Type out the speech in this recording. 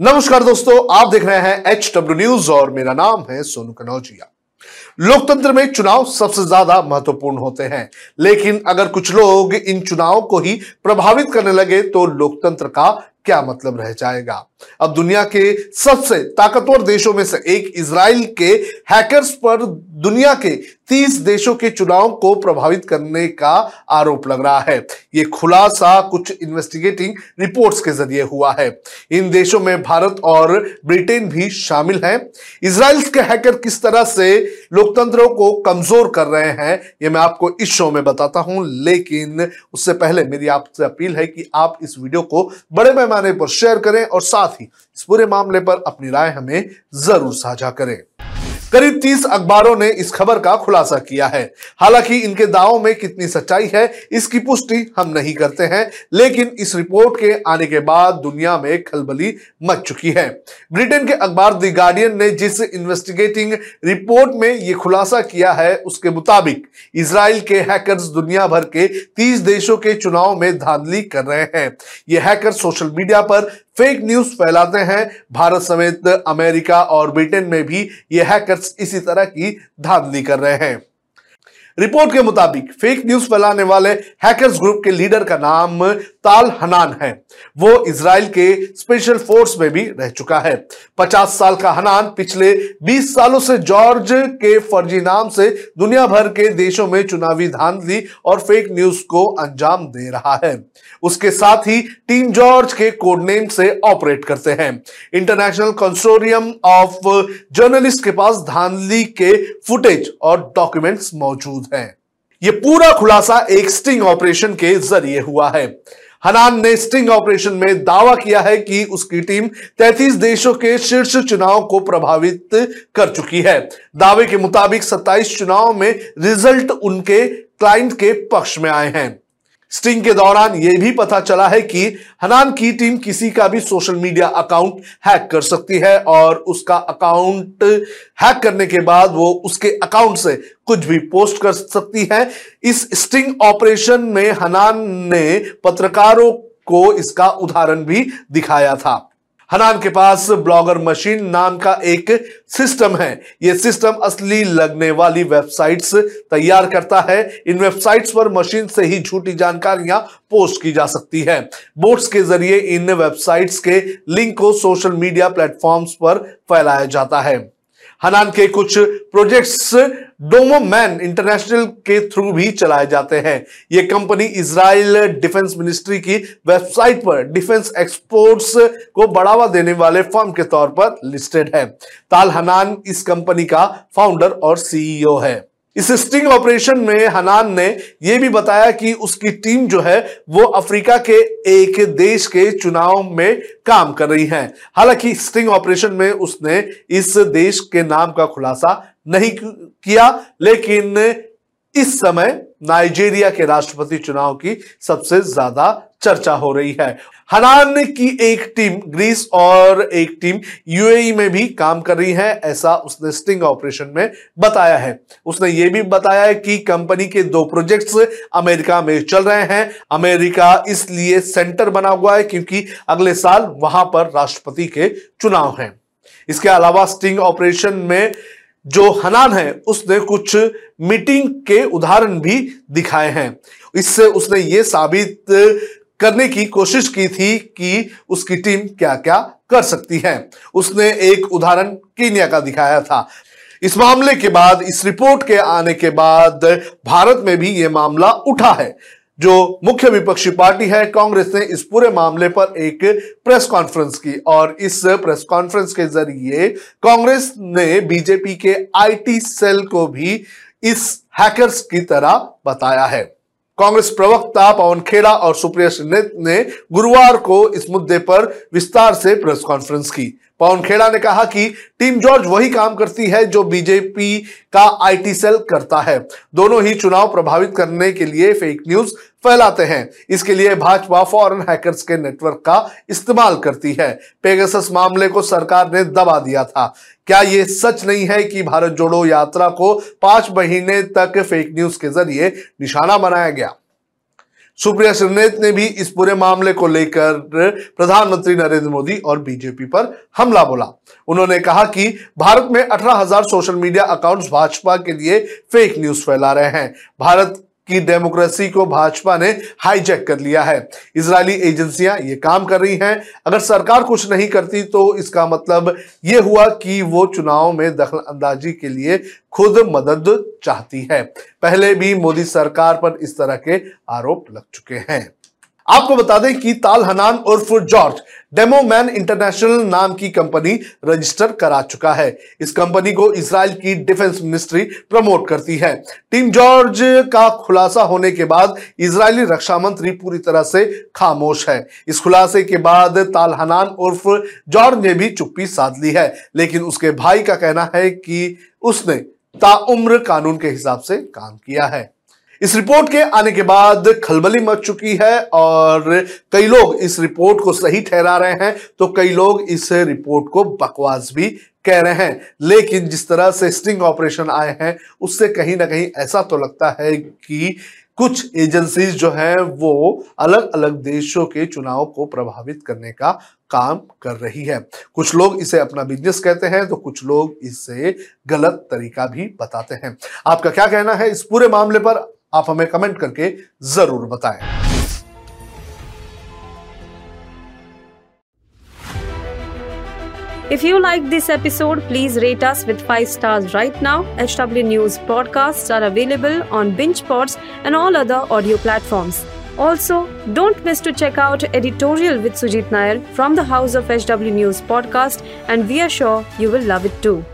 नमस्कार दोस्तों, आप देख रहे हैं एच डब्ल्यू न्यूज़ और मेरा नाम है सोनू कनौजिया। लोकतंत्र में चुनाव सबसे ज़्यादा महत्वपूर्ण होते हैं, लेकिन अगर कुछ लोग इन चुनाव को ही प्रभावित करने लगे तो लोकतंत्र का क्या मतलब रह जाएगा? अब दुनिया के सबसे ताकतवर देशों में से एक इसराइल के हैकर्स पर दुनिया के 30 देशों के चुनाव को प्रभावित करने का आरोप लग रहा है। यह खुलासा कुछ इन्वेस्टिगेटिंग रिपोर्ट्स के ज़रिए हुआ है। इन देशों में भारत और ब्रिटेन भी शामिल हैं। इसराइल के हैकर किस तरह से लोकतंत्रों को कमज़ोर कर रहे हैं यह मैं आपको इस शो में बताता हूँ। लेकिन उससे पहले मेरी आपसे अपील है कि आप इस वीडियो को बड़े पैमाने पर शेयर करें और साथ ही इस पूरे मामले पर अपनी राय हमें ज़रूर साझा करें। करीब 30 अखबारों ने इस खबर का खुलासा किया है। हालाँकि इनके दावों में कितनी सच्चाई है, इसकी पुष्टि हम नहीं करते हैं, लेकिन इस रिपोर्ट के आने के बाद दुनिया में खलबली मच चुकी है। ब्रिटेन के अखबार द गार्डियन ने जिस इन्वेस्टिगेटिंग रिपोर्ट में यह खुलासा किया है, उसके मुताबिक इसराइल के हैकर्स दुनिया भर के तीस देशों के चुनाव में धांधली कर रहे हैं। ये हैकर सोशल मीडिया पर फेक न्यूज़ फैलाते हैं। भारत समेत अमेरिका और ब्रिटेन में भी ये हैकर्स इसी तरह की धांधली कर रहे हैं। रिपोर्ट के मुताबिक फेक न्यूज़ फैलाने वाले हैकर्स ग्रुप के लीडर का नाम ताल हनान है। वो इसराइल के स्पेशल फोर्स में भी रह चुका है। 50 साल का हनान पिछले 20 सालों से जॉर्ज के फर्जी नाम से दुनिया भर के देशों में चुनावी धांधली और फेक न्यूज़ को अंजाम दे रहा है। उसके साथ ही टीम जॉर्ज के कोड नेम से ऑपरेट करते हैं। इंटरनेशनल कंसोरियम ऑफ़ जर्नलिस्ट के पास धांधली के फुटेज और डॉक्यूमेंट्स मौजूद हैं। यह पूरा खुलासा एक स्टिंग ऑपरेशन के ज़रिए हुआ है। हनान ने स्टिंग ऑपरेशन में दावा किया है कि उसकी टीम 33 देशों के शीर्ष चुनाव को प्रभावित कर चुकी है। दावे के मुताबिक 27 चुनाव में रिज़ल्ट उनके क्लाइंट के पक्ष में आए हैं। स्टिंग के दौरान यह भी पता चला है कि हनान की टीम किसी का भी सोशल मीडिया अकाउंट हैक कर सकती है और उसका अकाउंट हैक करने के बाद वो उसके अकाउंट से कुछ भी पोस्ट कर सकती है। इस स्टिंग ऑपरेशन में हनान ने पत्रकारों को इसका उदाहरण भी दिखाया था। हनान के पास ब्लॉगर मशीन नाम का एक सिस्टम है। यह सिस्टम असली लगने वाली वेबसाइट्स तैयार करता है। इन वेबसाइट्स पर मशीन से ही झूठी जानकारियाँ पोस्ट की जा सकती है। बोट्स के ज़रिए इन वेबसाइट्स के लिंक को सोशल मीडिया प्लेटफॉर्म्स पर फैलाया जाता है। हनान के कुछ प्रोजेक्ट्स डोमो मैन इंटरनेशनल के थ्रू भी चलाए जाते हैं। ये कंपनी इसराइल डिफेंस मिनिस्ट्री की वेबसाइट पर डिफेंस एक्सपोर्ट्स को बढ़ावा देने वाले फर्म के तौर पर लिस्टेड है। ताल हनान इस कंपनी का फाउंडर और सीईओ है। इस स्टिंग ऑपरेशन में हनान ने यह भी बताया कि उसकी टीम जो है, वो अफ्रीका के एक देश के चुनाव में काम कर रही है। हालाँकि स्टिंग ऑपरेशन में उसने इस देश के नाम का खुलासा नहीं किया, लेकिन इस समय नाइजीरिया के राष्ट्रपति चुनाव की सबसे ज़्यादा चर्चा हो रही है। हनान की एक टीम, ग्रीस और एक टीम यूएई में भी काम कर रही है, ऐसा उसने स्टिंग ऑपरेशन में बताया है। उसने ये भी बताया है कि कंपनी के दो प्रोजेक्ट्स अमेरिका में चल रहे हैं। अमेरिका इसलिए सेंटर बना हुआ है क्योंकि अगले साल वहाँ पर राष्ट्रपति के चुनाव हैं। इसके अलावा स्टिंग ऑपरेशन में जो हनान है, उसने कुछ मीटिंग के उदाहरण भी दिखाए हैं। इससे उसने ये साबित करने की कोशिश की थी कि उसकी टीम क्या क्या कर सकती है। उसने एक उदाहरण कीनिया का दिखाया था। इस मामले के बाद, इस रिपोर्ट के आने के बाद, भारत में भी यह मामला उठा है। जो मुख्य विपक्षी पार्टी है, कांग्रेस ने इस पूरे मामले पर एक प्रेस कॉन्फ्रेंस की और इस प्रेस कॉन्फ्रेंस के ज़रिए कांग्रेस ने बीजेपी के आईटी सेल को भी इस हैकर्स की तरह बताया है। कांग्रेस प्रवक्ता पवन खेड़ा और सुप्रिया सिन्हा ने गुरुवार को इस मुद्दे पर विस्तार से प्रेस कॉन्फ्रेंस की। पवन खेड़ा ने कहा कि टीम जॉर्ज वही काम करती है जो बीजेपी का आईटी सेल करता है। दोनों ही चुनाव प्रभावित करने के लिए फेक न्यूज़ फैलाते हैं। इसके लिए भाजपा फॉरेन हैकर्स के नेटवर्क का इस्तेमाल करती है। पेगसस मामले को सरकार ने दबा दिया था। क्या ये सच नहीं है कि भारत जोड़ो यात्रा को पाँच महीने तक फेक न्यूज़ के ज़रिए निशाना बनाया गया? सुप्रिया श्रीनेत ने भी इस पूरे मामले को लेकर प्रधानमंत्री नरेंद्र मोदी और बीजेपी पर हमला बोला। उन्होंने कहा कि भारत में 18,000 सोशल मीडिया अकाउंट्स भाजपा के लिए फेक न्यूज़ फैला रहे हैं। भारत की डेमोक्रेसी को भाजपा ने हाईजैक कर लिया है। इसराइली एजेंसियाँ ये काम कर रही हैं। अगर सरकार कुछ नहीं करती तो इसका मतलब ये हुआ कि वो चुनाव में दखल अंदाजी के लिए खुद मदद चाहती है। पहले भी मोदी सरकार पर इस तरह के आरोप लग चुके हैं। आपको बता दें कि ताल हनान उर्फ़ जॉर्ज डेमो मैन इंटरनेशनल नाम की कंपनी रजिस्टर करा चुका है। इस कंपनी को इसराइल की डिफेंस मिनिस्ट्री प्रमोट करती है। टीम जॉर्ज का खुलासा होने के बाद इजरायली रक्षा मंत्री पूरी तरह से खामोश है। इस खुलासे के बाद ताल हनान उर्फ़ जॉर्ज ने भी चुप्पी साध ली है, लेकिन उसके भाई का कहना है कि उसने ताउम्र कानून के हिसाब से काम किया है। इस रिपोर्ट के आने के बाद खलबली मच चुकी है और कई लोग इस रिपोर्ट को सही ठहरा रहे हैं तो कई लोग इस रिपोर्ट को बकवास भी कह रहे हैं। लेकिन जिस तरह से स्टिंग ऑपरेशन आए हैं, उससे कहीं ना कहीं ऐसा तो लगता है कि कुछ एजेंसीज जो हैं, वो अलग अलग देशों के चुनाव को प्रभावित करने का काम कर रही है। कुछ लोग इसे अपना बिज़नेस कहते हैं तो कुछ लोग इसे गलत तरीका भी बताते हैं। आपका क्या कहना है इस पूरे मामले पर? आप हमें कमेंट करके ज़रूर बताएँ If you like this episode, please rate us with 5 stars right now. HW News podcasts are available on BingePods and all other audio platforms. Also, don't miss to check out editorial with Sujit Nair from the House of HW News podcast and we are sure you will love it too.